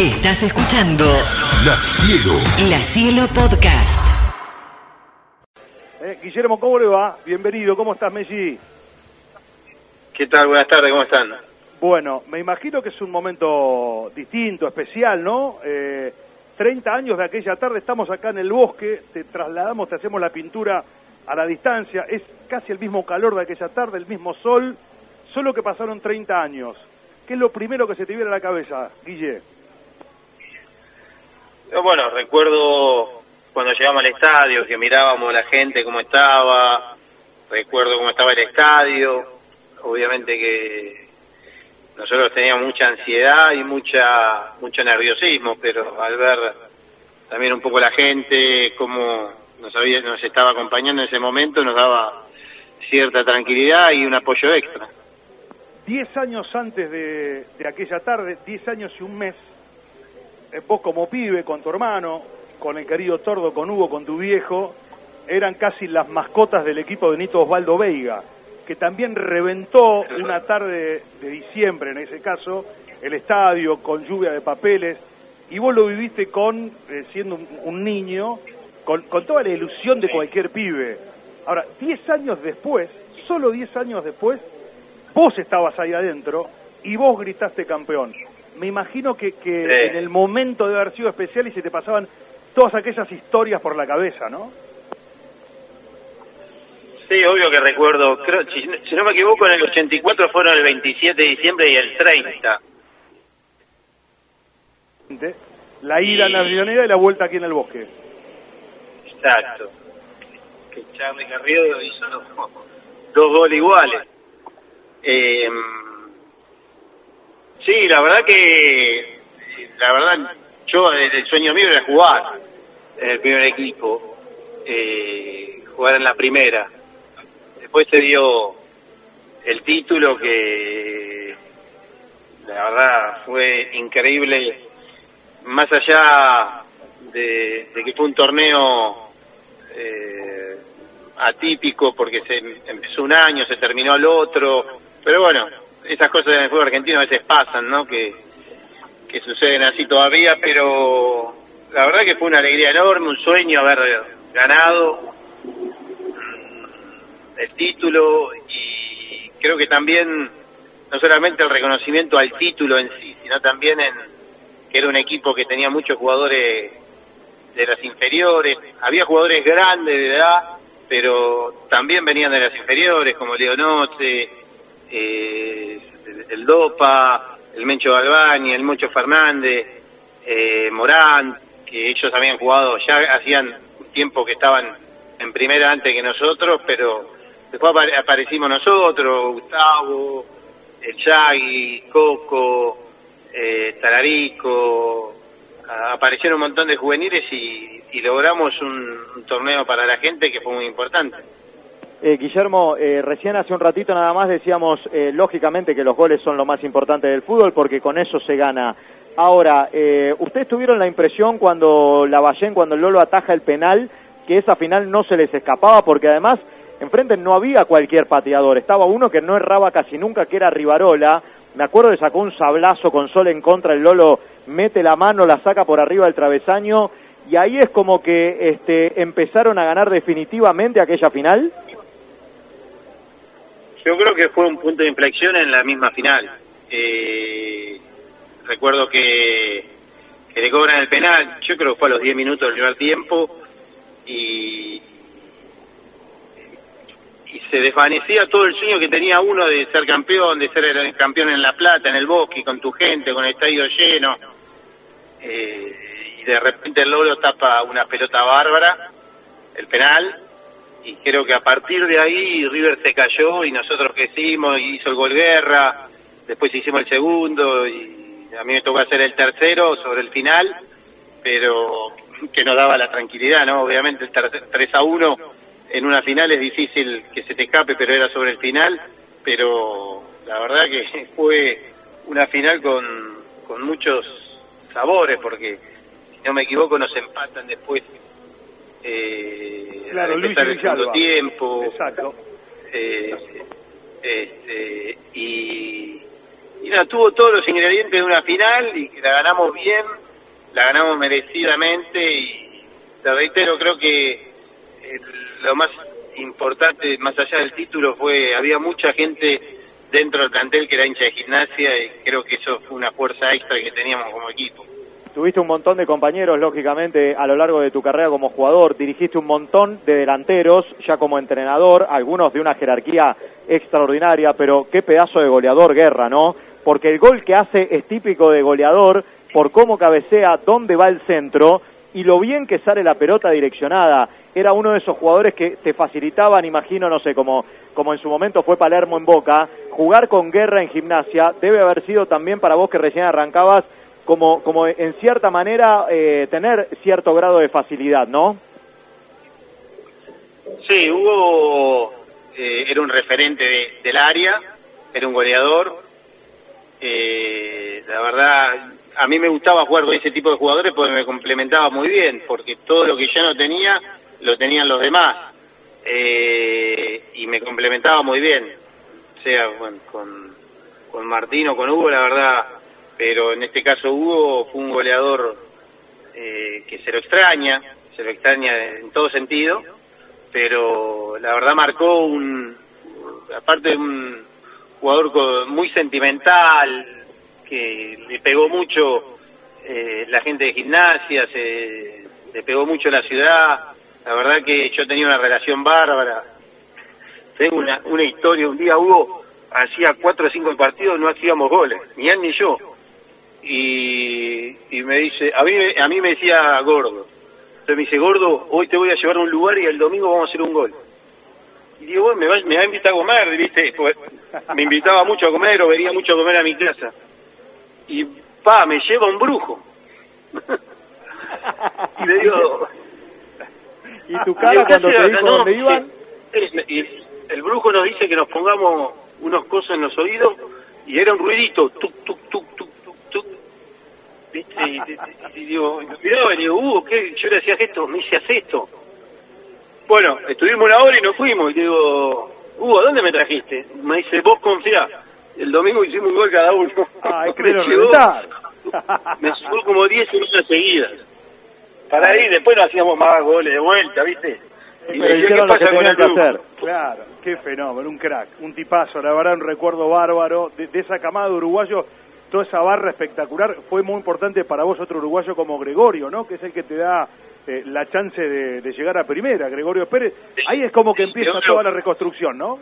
Estás escuchando La Cielo. La Cielo Podcast. Eh, Guillermo, ¿cómo le va? Bienvenido, ¿cómo estás, Messi? ¿Qué tal? Buenas tardes, ¿cómo están? Bueno, me imagino que es un momento distinto, especial, ¿no? Eh, 30 años de aquella tarde, estamos acá en el bosque, te trasladamos, te hacemos la pintura a la distancia, es casi el mismo calor de aquella tarde, el mismo sol, solo que pasaron 30 años. ¿Qué es lo primero que se te viene a la cabeza, Guille? Bueno, recuerdo cuando llegamos al estadio, que mirábamos a la gente cómo estaba, recuerdo cómo estaba el estadio, obviamente que nosotros teníamos mucha ansiedad y mucha mucho nerviosismo, pero al ver también un poco la gente, cómo nos, había, nos estaba acompañando en ese momento, nos daba cierta tranquilidad y un apoyo extra. Diez años antes de, de aquella tarde, diez años y un mes, vos como pibe, con tu hermano, con el querido Tordo, con Hugo, con tu viejo, eran casi las mascotas del equipo de Nito Osvaldo Veiga, que también reventó una tarde de diciembre, en ese caso, el estadio con lluvia de papeles, y vos lo viviste con, eh, siendo un, un niño, con, con toda la ilusión de cualquier pibe. Ahora, diez años después, solo diez años después, vos estabas ahí adentro y vos gritaste campeón. Me imagino que, que Sí. en el momento de haber sido especial y se te pasaban todas aquellas historias por la cabeza, ¿no? Sí, obvio que recuerdo, creo, si, si no me equivoco, en el 84 fueron el 27 de diciembre y el 30. La ida en la Avellaneda y la vuelta aquí en el bosque. Exacto. Que Charlie Carrillo hizo dos, dos goles iguales. Eh, sí, la verdad que, la verdad, yo el, el sueño mío era jugar en el primer equipo, eh, jugar en la primera. Después se dio el título que, la verdad, fue increíble, más allá de, que fue un torneo eh, atípico porque se empezó un año, se terminó al otro, pero bueno, esas cosas en el fútbol argentino a veces pasan, ¿no? Que, que suceden así todavía, pero la verdad que fue una alegría enorme, un sueño haber ganado mm, el título y creo que también no solamente el reconocimiento al título en sí, sino también en que era un equipo que tenía muchos jugadores de las inferiores, había jugadores grandes de edad, pero también venían de las inferiores, como Leo eh, el Dopa, el Mencho Galvani, el Mocho Fernández, eh, Morán, que ellos habían jugado, ya hacían tiempo que estaban en primera antes que nosotros, pero después apare- aparecimos nosotros, Gustavo, el Yagui, Coco, eh, Talarico, a- aparecieron un montón de juveniles y, logramos un torneo para la gente que fue muy importante. Eh, Guillermo, eh, recién hace un ratito nada más decíamos, eh, lógicamente, que los goles son lo más importante del fútbol porque con eso se gana. Ahora, eh, ¿ustedes tuvieron la impresión cuando Lavallén, cuando Lolo ataja el penal, que esa final no se les escapaba? Porque además, enfrente no había cualquier pateador, estaba uno que no erraba casi nunca, que era Rivarola. Me acuerdo que sacó un sablazo con sol en contra, el Lolo mete la mano, la saca por arriba del travesaño, y ahí es como que este, empezaron a ganar definitivamente aquella final. Yo creo que fue un punto de inflexión en la misma final. Eh, recuerdo que, que le cobran el penal, yo creo que fue a los 10 minutos del primer tiempo, y, y se desvanecía todo el sueño que tenía uno de ser campeón, de ser el campeón en La Plata, en el bosque, con tu gente, con el estadio lleno. Eh, y de repente el Lolo tapa una pelota bárbara, el penal, y creo que a partir de ahí River se cayó y nosotros crecimos y hizo el gol guerra, después hicimos el segundo y a mí me tocó hacer el tercero sobre el final, pero que nos daba la tranquilidad, ¿no? Obviamente el ter- 3 a 1 en una final es difícil que se te escape, pero era sobre el final, pero la verdad que fue una final con, con muchos sabores, porque si no me equivoco nos empatan después eh, Claro, Luis el segundo tiempo Exacto. eh, este, y, y tuvo todos los ingredientes de una final y la ganamos bien, la ganamos merecidamente y te reitero, creo que eh, lo más importante, más allá del título, fue había mucha gente dentro del plantel que era hincha de gimnasia y creo que eso fue una fuerza extra que teníamos como equipo. Tuviste un montón de compañeros, lógicamente, a lo largo de tu carrera como jugador. Dirigiste un montón de delanteros, ya como entrenador, algunos de una jerarquía extraordinaria, pero qué pedazo de goleador Guerra, ¿no? Porque el gol que hace es típico de goleador, por cómo cabecea, dónde va el centro y lo bien que sale la pelota direccionada. Era uno de esos jugadores que te facilitaban, imagino, no sé, como, como en su momento fue Palermo en Boca, jugar con guerra en gimnasia debe haber sido también para vos que recién arrancabas como, como en cierta manera eh, tener cierto grado de facilidad, ¿no? Sí, Hugo eh, era un referente del área, era un goleador. Eh, la verdad, a mí me gustaba jugar con ese tipo de jugadores porque me complementaba muy bien, porque todo lo que yo no tenía, lo tenían los demás. y me complementaba muy bien, sea con, con Martín o con Hugo, la verdad pero en este caso Hugo fue un goleador eh, que se lo extraña, se lo extraña en todo sentido, pero la verdad marcó un, aparte de un jugador muy sentimental, que le pegó mucho eh, la gente de gimnasia, se, le pegó mucho la ciudad, la verdad que yo tenía una relación bárbara, tengo una, una historia, un día Hugo hacía cuatro o cinco partidos no hacíamos goles, ni él ni yo y, y me dice, a mí, a mí me decía gordo. Entonces me dice, gordo, hoy te voy a llevar a un lugar y el domingo vamos a hacer un gol. Y digo, bueno, me va, me va a invitar a comer, ¿viste? Pues, me invitaba mucho a comer o venía mucho a comer a mi casa. Y, pa, me lleva un brujo. y le digo... ¿Y tu cara cuando te dijo dónde iban? Y el brujo nos dice que nos pongamos unos cosas en los oídos y era un ruidito, tuk, tuk, tuk, ¿viste? Y, digo, mirá, digo, Hugo, ¿qué? Yo le hacía esto, me dice, haz esto. Bueno, estuvimos una hora y nos fuimos. Y digo, Hugo, ¿dónde me trajiste? Me dice, vos confía. El domingo hicimos un gol cada uno. Me, llevó, me subió como 10 minutos seguidas. Para ahí después no hacíamos más goles de vuelta, ¿viste? Y me decía, ¿qué pasa con el que hacer? Claro, qué fenómeno, un crack, un tipazo, la verdad un recuerdo bárbaro de, de esa camada de uruguayos toda esa barra espectacular. Fue muy importante para vos otro uruguayo como Gregorio, ¿no? Que es el que te da eh, la chance de, llegar a primera, Gregorio Pérez. Ahí es como que empieza toda la reconstrucción, ¿no?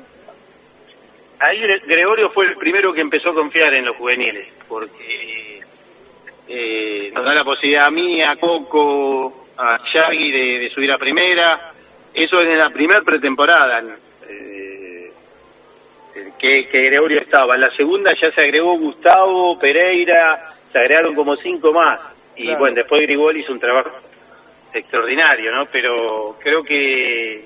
Ahí Gregorio fue el primero que empezó a confiar en los juveniles, porque eh, nos da la posibilidad a mí, a Coco, a Shaggy de, subir a primera. Eso es en la primera pretemporada que, Gregorio estaba. En la segunda ya se agregó Gustavo, Pereira, se agregaron como cinco más. Y bueno, después Grigol hizo un trabajo extraordinario, ¿no? Pero creo que,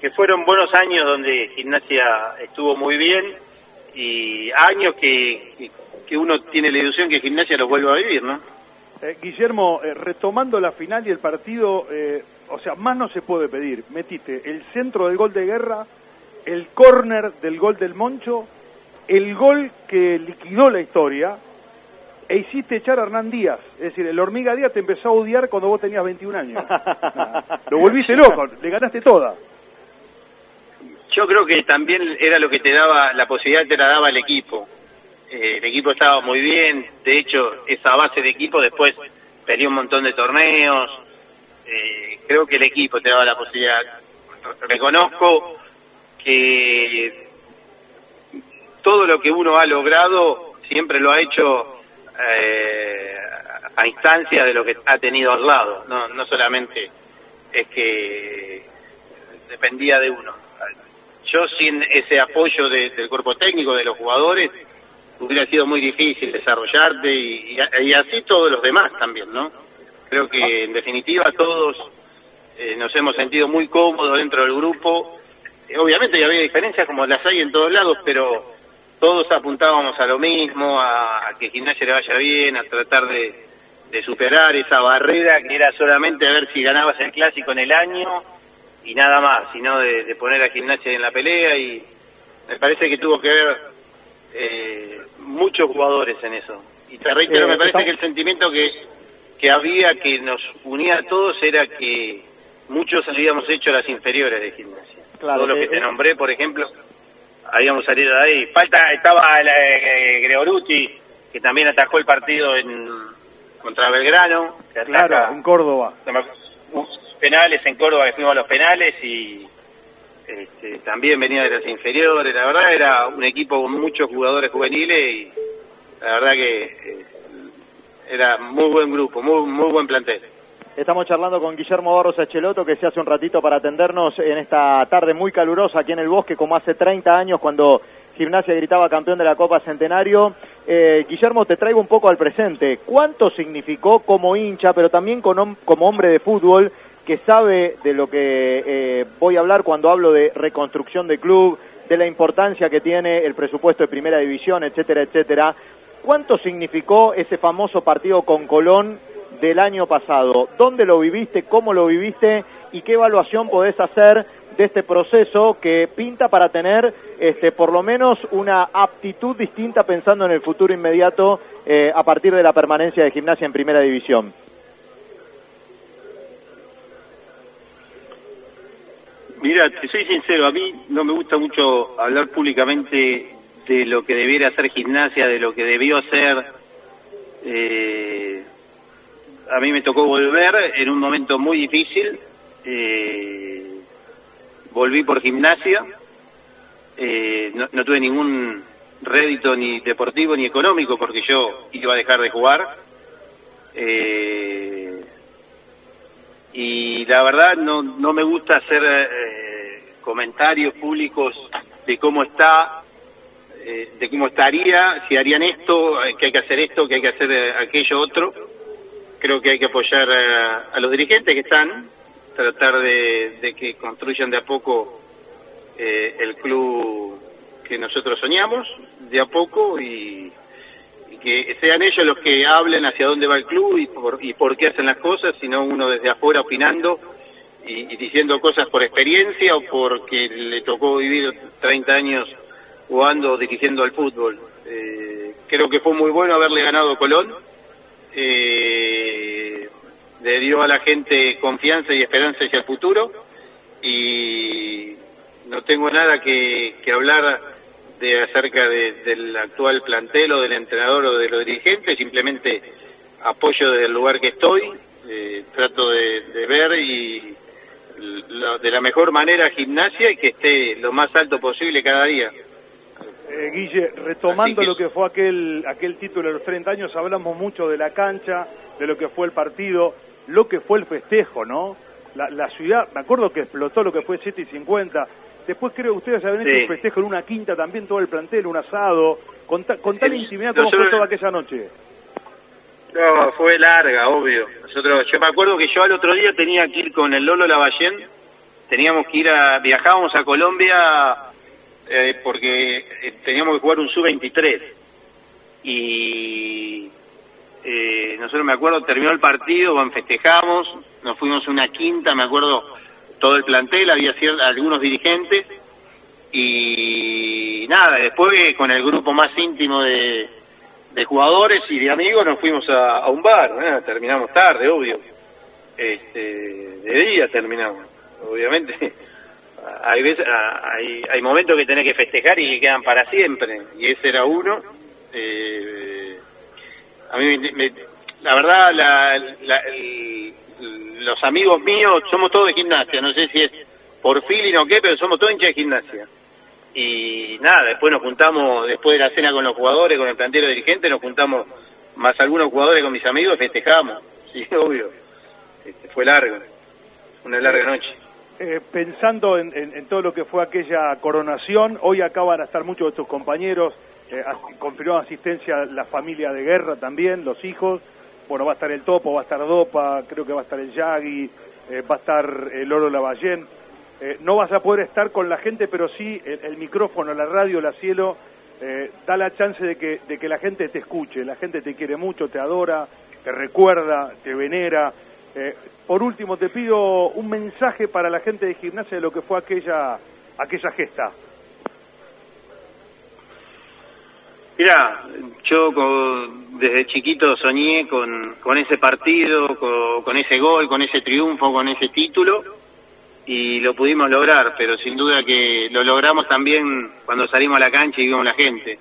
que fueron buenos años donde Gimnasia estuvo muy bien y años que, que uno tiene la ilusión que Gimnasia los vuelva a vivir, ¿no? Eh, Guillermo, eh, retomando la final y el partido, eh, o sea, más no se puede pedir. Metiste el centro del gol de guerra, el córner del gol del Moncho, el gol que liquidó la historia, e hiciste echar a Hernán Díaz. Es decir, el Hormiga Díaz te empezó a odiar cuando vos tenías 21 años. Lo volviste loco, le ganaste toda. Yo creo que también era lo que te daba, la posibilidad te la daba el equipo. Eh, el equipo estaba muy bien, de hecho, esa base de equipo después peleó un montón de torneos. Eh, creo que el equipo te daba la posibilidad. Reconozco que todo lo que uno ha logrado siempre lo ha hecho eh, a instancia de lo que ha tenido al lado, no, no solamente es que dependía de uno. Yo sin ese apoyo del cuerpo técnico, de los jugadores, hubiera sido muy difícil desarrollarte y, y, así todos los demás también, ¿no? Creo que en definitiva todos eh, nos hemos sentido muy cómodos dentro del grupo obviamente ya había diferencias como las hay en todos lados, pero todos apuntábamos a lo mismo, a, que Gimnasia le vaya bien, a tratar de, superar esa barrera que era solamente a ver si ganabas el clásico en el año y nada más, sino de, poner a Gimnasia en la pelea y me parece que tuvo que ver eh, muchos jugadores en eso. Y te reitero, Eh, me parece que el sentimiento que, que había, que nos unía a todos, era que muchos habíamos hecho las inferiores de gimnasia. Claro, Todos los eh, que te eh. nombré, por ejemplo, habíamos salido de ahí. Falta, estaba el, eh, Gregorucci, que también atajó el partido en contra Belgrano. que Claro, en Córdoba. penales en Córdoba que fuimos a los penales y este, también venía de las inferiores. La verdad era un equipo con muchos jugadores juveniles y la verdad que eh, era muy buen grupo, muy, muy buen plantel. Estamos charlando con Guillermo Barros Echeloto, que se hace un ratito para atendernos en esta tarde muy calurosa aquí en el bosque, como hace 30 años cuando Gimnasia gritaba campeón de la Copa Centenario. Eh, Guillermo, te traigo un poco al presente. ¿Cuánto significó como hincha, pero también con como hombre de fútbol, que sabe de lo que eh, voy a hablar cuando hablo de reconstrucción de club, de la importancia que tiene el presupuesto de primera división, etcétera, etcétera? ¿Cuánto significó ese famoso partido con Colón del año pasado? ¿Dónde lo viviste? ¿Cómo lo viviste? ¿Y qué evaluación podés hacer de este proceso que pinta para tener este, por lo menos una aptitud distinta pensando en el futuro inmediato eh, a partir de la permanencia de gimnasia en primera división? Mira, te soy sincero, a mí no me gusta mucho hablar públicamente de lo que debiera hacer gimnasia, de lo que debió hacer. Eh, a mí me tocó volver en un momento muy difícil. eh, volví por gimnasia. eh, no, no tuve ningún rédito ni deportivo ni económico porque yo iba a dejar de jugar. Eh, y la verdad no, no me gusta hacer eh, comentarios públicos de cómo está, eh, de cómo estaría, si harían esto, eh, que hay que hacer esto, que hay que hacer aquello otro. Creo que hay que apoyar a, los dirigentes que están, tratar de, que construyan de a poco eh, el club que nosotros soñamos, de a poco, y, que sean ellos los que hablen hacia dónde va el club y por, y por qué hacen las cosas, sino uno desde afuera opinando y, y diciendo cosas por experiencia o porque le tocó vivir 30 años jugando o dirigiendo al fútbol. Eh, creo que fue muy bueno haberle ganado a Colón. Eh, le dio a la gente confianza y esperanza hacia el futuro. Y no tengo nada que, que hablar de acerca de- del actual plantel o del entrenador o de los dirigentes, simplemente apoyo del lugar que estoy, eh, trato de, de ver y lo- de la mejor manera gimnasia y que esté lo más alto posible cada día. Eh, Guille, retomando que- lo que fue aquel, aquel título de los 30 años, hablamos mucho de la cancha, de lo que fue el partido, lo que fue el festejo, ¿no? La, la ciudad, me acuerdo que explotó lo que fue 7 y 50. Después creo que ustedes habían hecho Sí. un festejo en una quinta también, todo el plantel, un asado. Con, ta- con tal El- intimidad, ¿cómo nosotros- fue toda aquella noche? No, fue larga, obvio. Nosotros, yo me acuerdo que yo al otro día tenía que ir con el Lolo Lavallén, teníamos que ir a, viajábamos a Colombia eh, porque eh, teníamos que jugar un sub-23 y eh, nosotros me acuerdo terminó el partido, festejamos, nos fuimos una quinta, me acuerdo todo el plantel, había cier- algunos dirigentes y nada, después con el grupo más íntimo de, jugadores y de amigos nos fuimos a, un bar, terminamos tarde, obvio, este, de día terminamos, obviamente. Hay, hay momentos que tenés que festejar y que quedan para siempre, y ese era uno. Eh, a mí, me- la verdad, la, la- los amigos míos somos todos de gimnasia, no sé si es por feeling o qué, pero somos todos hinchas de gimnasia. Y nada, después nos juntamos, después de la cena con los jugadores, con el plantero dirigente, nos juntamos más algunos jugadores con mis amigos festejamos. Sí, obvio. Este, fue largo, una larga noche. Eh, pensando en, en- en todo lo que fue aquella coronación, hoy acá van a estar muchos de tus compañeros, eh, confirmó asistencia la familia de guerra también, los hijos, bueno, va a estar el Topo, va a estar Dopa, creo que va a estar el Yagi, eh, va a estar el Oro Lavallén. Eh, no vas a poder estar con la gente, pero sí el, micrófono, la radio, la cielo, da la chance de que, de que la gente te escuche, la gente te quiere mucho, te adora, te recuerda, te venera. Por último, te pido un mensaje para la gente de gimnasia de lo que fue aquella, aquella gesta. Mira, yo desde chiquito soñé con, con ese partido, con, ese gol, con ese triunfo, con ese título y lo pudimos lograr, pero sin duda que lo logramos también cuando salimos a la cancha y vimos la gente.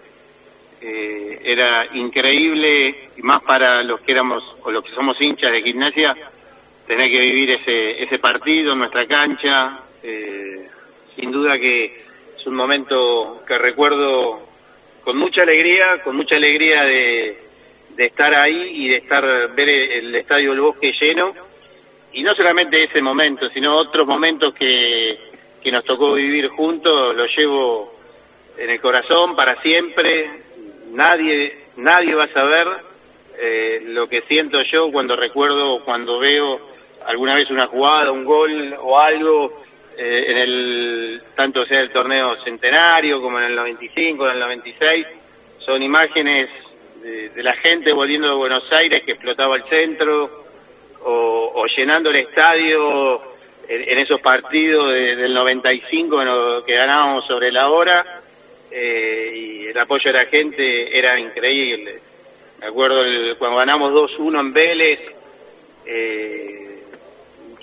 Eh, era increíble, y más para los que éramos o los que somos hinchas de gimnasia, tener que vivir ese, ese partido en nuestra cancha. Eh, sin duda que es un momento que recuerdo con mucha alegría, con mucha alegría de, estar ahí y de estar ver el estadio del Bosque lleno y no solamente ese momento, sino otros momentos que, nos tocó vivir juntos, lo llevo en el corazón para siempre. Nadie, nadie va a saber eh, lo que siento yo cuando recuerdo, cuando veo alguna vez una jugada, un gol o algo, eh, en el tanto sea el torneo centenario como en el 95, en el 96, son imágenes de, la gente volviendo de Buenos Aires que explotaba el centro, o, llenando el estadio en, esos partidos del 95 que ganábamos sobre la hora eh, y el apoyo de la gente era increíble. Me acuerdo cuando ganamos 2-1 en Vélez, eh,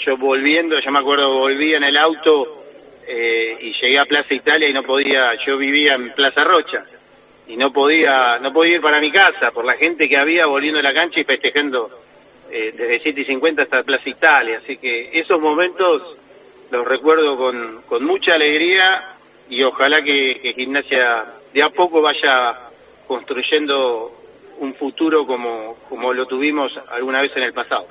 yo volviendo, ya me acuerdo, volví en el auto eh, y llegué a Plaza Italia y no podía, yo vivía en Plaza Rocha y no podía, no podía ir para mi casa por la gente que había volviendo a la cancha y festejando eh, desde 7 y 50 hasta Plaza Italia, así que esos momentos los recuerdo con, con mucha alegría y ojalá que, Gimnasia de a poco vaya construyendo un futuro como, como lo tuvimos alguna vez en el pasado.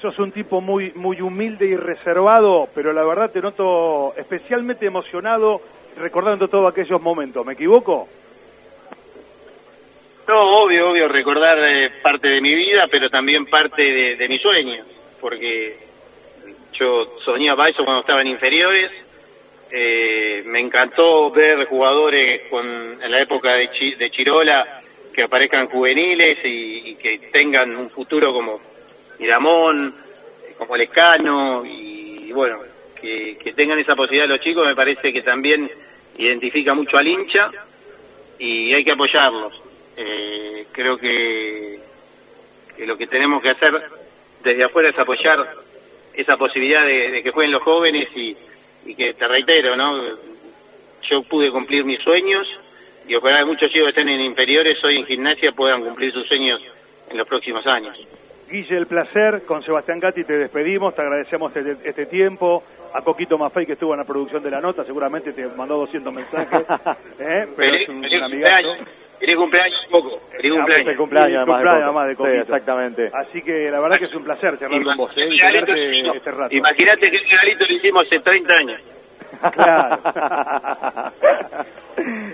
Sos un tipo muy, muy humilde y reservado, pero la verdad te noto especialmente emocionado recordando todos aquellos momentos. ¿Me equivoco? No, obvio, obvio, recordar eh, parte de mi vida, pero también parte de, de mis sueños, porque yo soñaba eso cuando estaba en inferiores. Eh, me encantó ver jugadores con, en la época de, de Chirola que aparezcan juveniles y, que tengan un futuro como Miramón, como Lescano, y, y bueno, que, que tengan esa posibilidad los chicos me parece que también identifica mucho al hincha y hay que apoyarlos eh, creo que, lo que tenemos que hacer desde afuera es apoyar esa posibilidad de, que jueguen los jóvenes y, que, te reitero, ¿no? Yo pude cumplir mis sueños y ojalá muchos chicos que estén en inferiores hoy en gimnasia puedan cumplir sus sueños en los próximos años. Guille, el placer. Con Sebastián Gatti te despedimos, te agradecemos este, este tiempo. A Coquito Maffei que estuvo en la producción de la nota, seguramente te mandó 200 mensajes. ¿eh? Pero es un, Feliz cumpleaños poco. Feliz cumpleaños. cumpleaños, cumpleaños de Sí, exactamente. Así que la verdad que es un placer charlar con vos. ¿eh? este rato. Imagínate que ese regalito lo hicimos hace 30 años. Claro.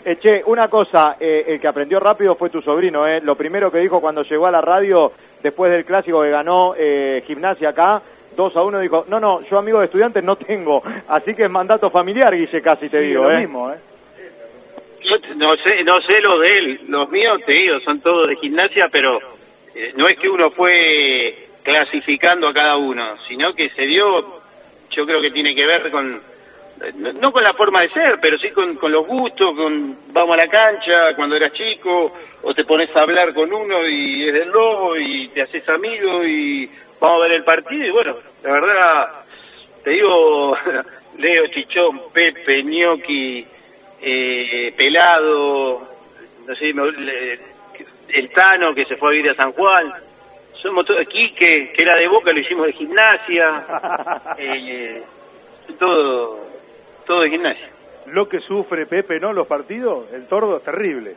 Eche, una cosa, eh, el que aprendió rápido fue tu sobrino, ¿eh? Lo primero que dijo cuando llegó a la radio, después del clásico que ganó eh, Gimnasia acá, 2 a 1, dijo, no, no, yo amigo de estudiantes no tengo, así que es mandato familiar, Guille, casi te digo, lo ¿eh? mismo, ¿eh? no sé, no sé los de él, los míos, te digo, son todos de gimnasia, pero eh, no es que uno fue clasificando a cada uno, sino que se dio, yo creo que tiene que ver con, no, con la forma de ser, pero sí con, con, los gustos, con vamos a la cancha cuando eras chico, o te pones a hablar con uno y es del lobo y te haces amigo y vamos a ver el partido y bueno, la verdad, te digo, Leo, Chichón, Pepe, Gnocchi, eh, Pelado, no sé, el Tano que se fue a vivir a San Juan, somos todos, aquí que era de Boca, lo hicimos de gimnasia, eh, todo, todo de gimnasia. Lo que sufre Pepe, ¿no? Los partidos, el tordo es terrible.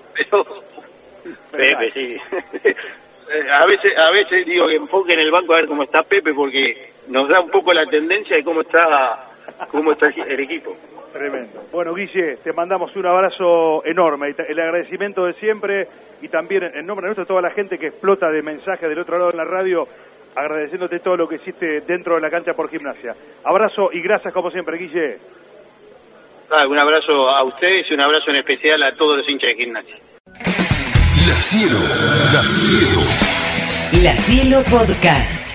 Pepe, sí. a veces, a veces digo que enfoque en el banco a ver cómo está Pepe porque nos da un poco la tendencia de cómo está, cómo está el equipo. Tremendo. Bueno, Guille, te mandamos un abrazo enorme. El agradecimiento de siempre y también en nombre de nuestro, toda la gente que explota de mensajes del otro lado de la radio, agradeciéndote todo lo que hiciste dentro de la cancha por gimnasia. Abrazo y gracias como siempre, Guille. Ah, un abrazo a ustedes y un abrazo en especial a todos los hinchas de gimnasia. La Cielo, La Cielo. La Cielo Podcast.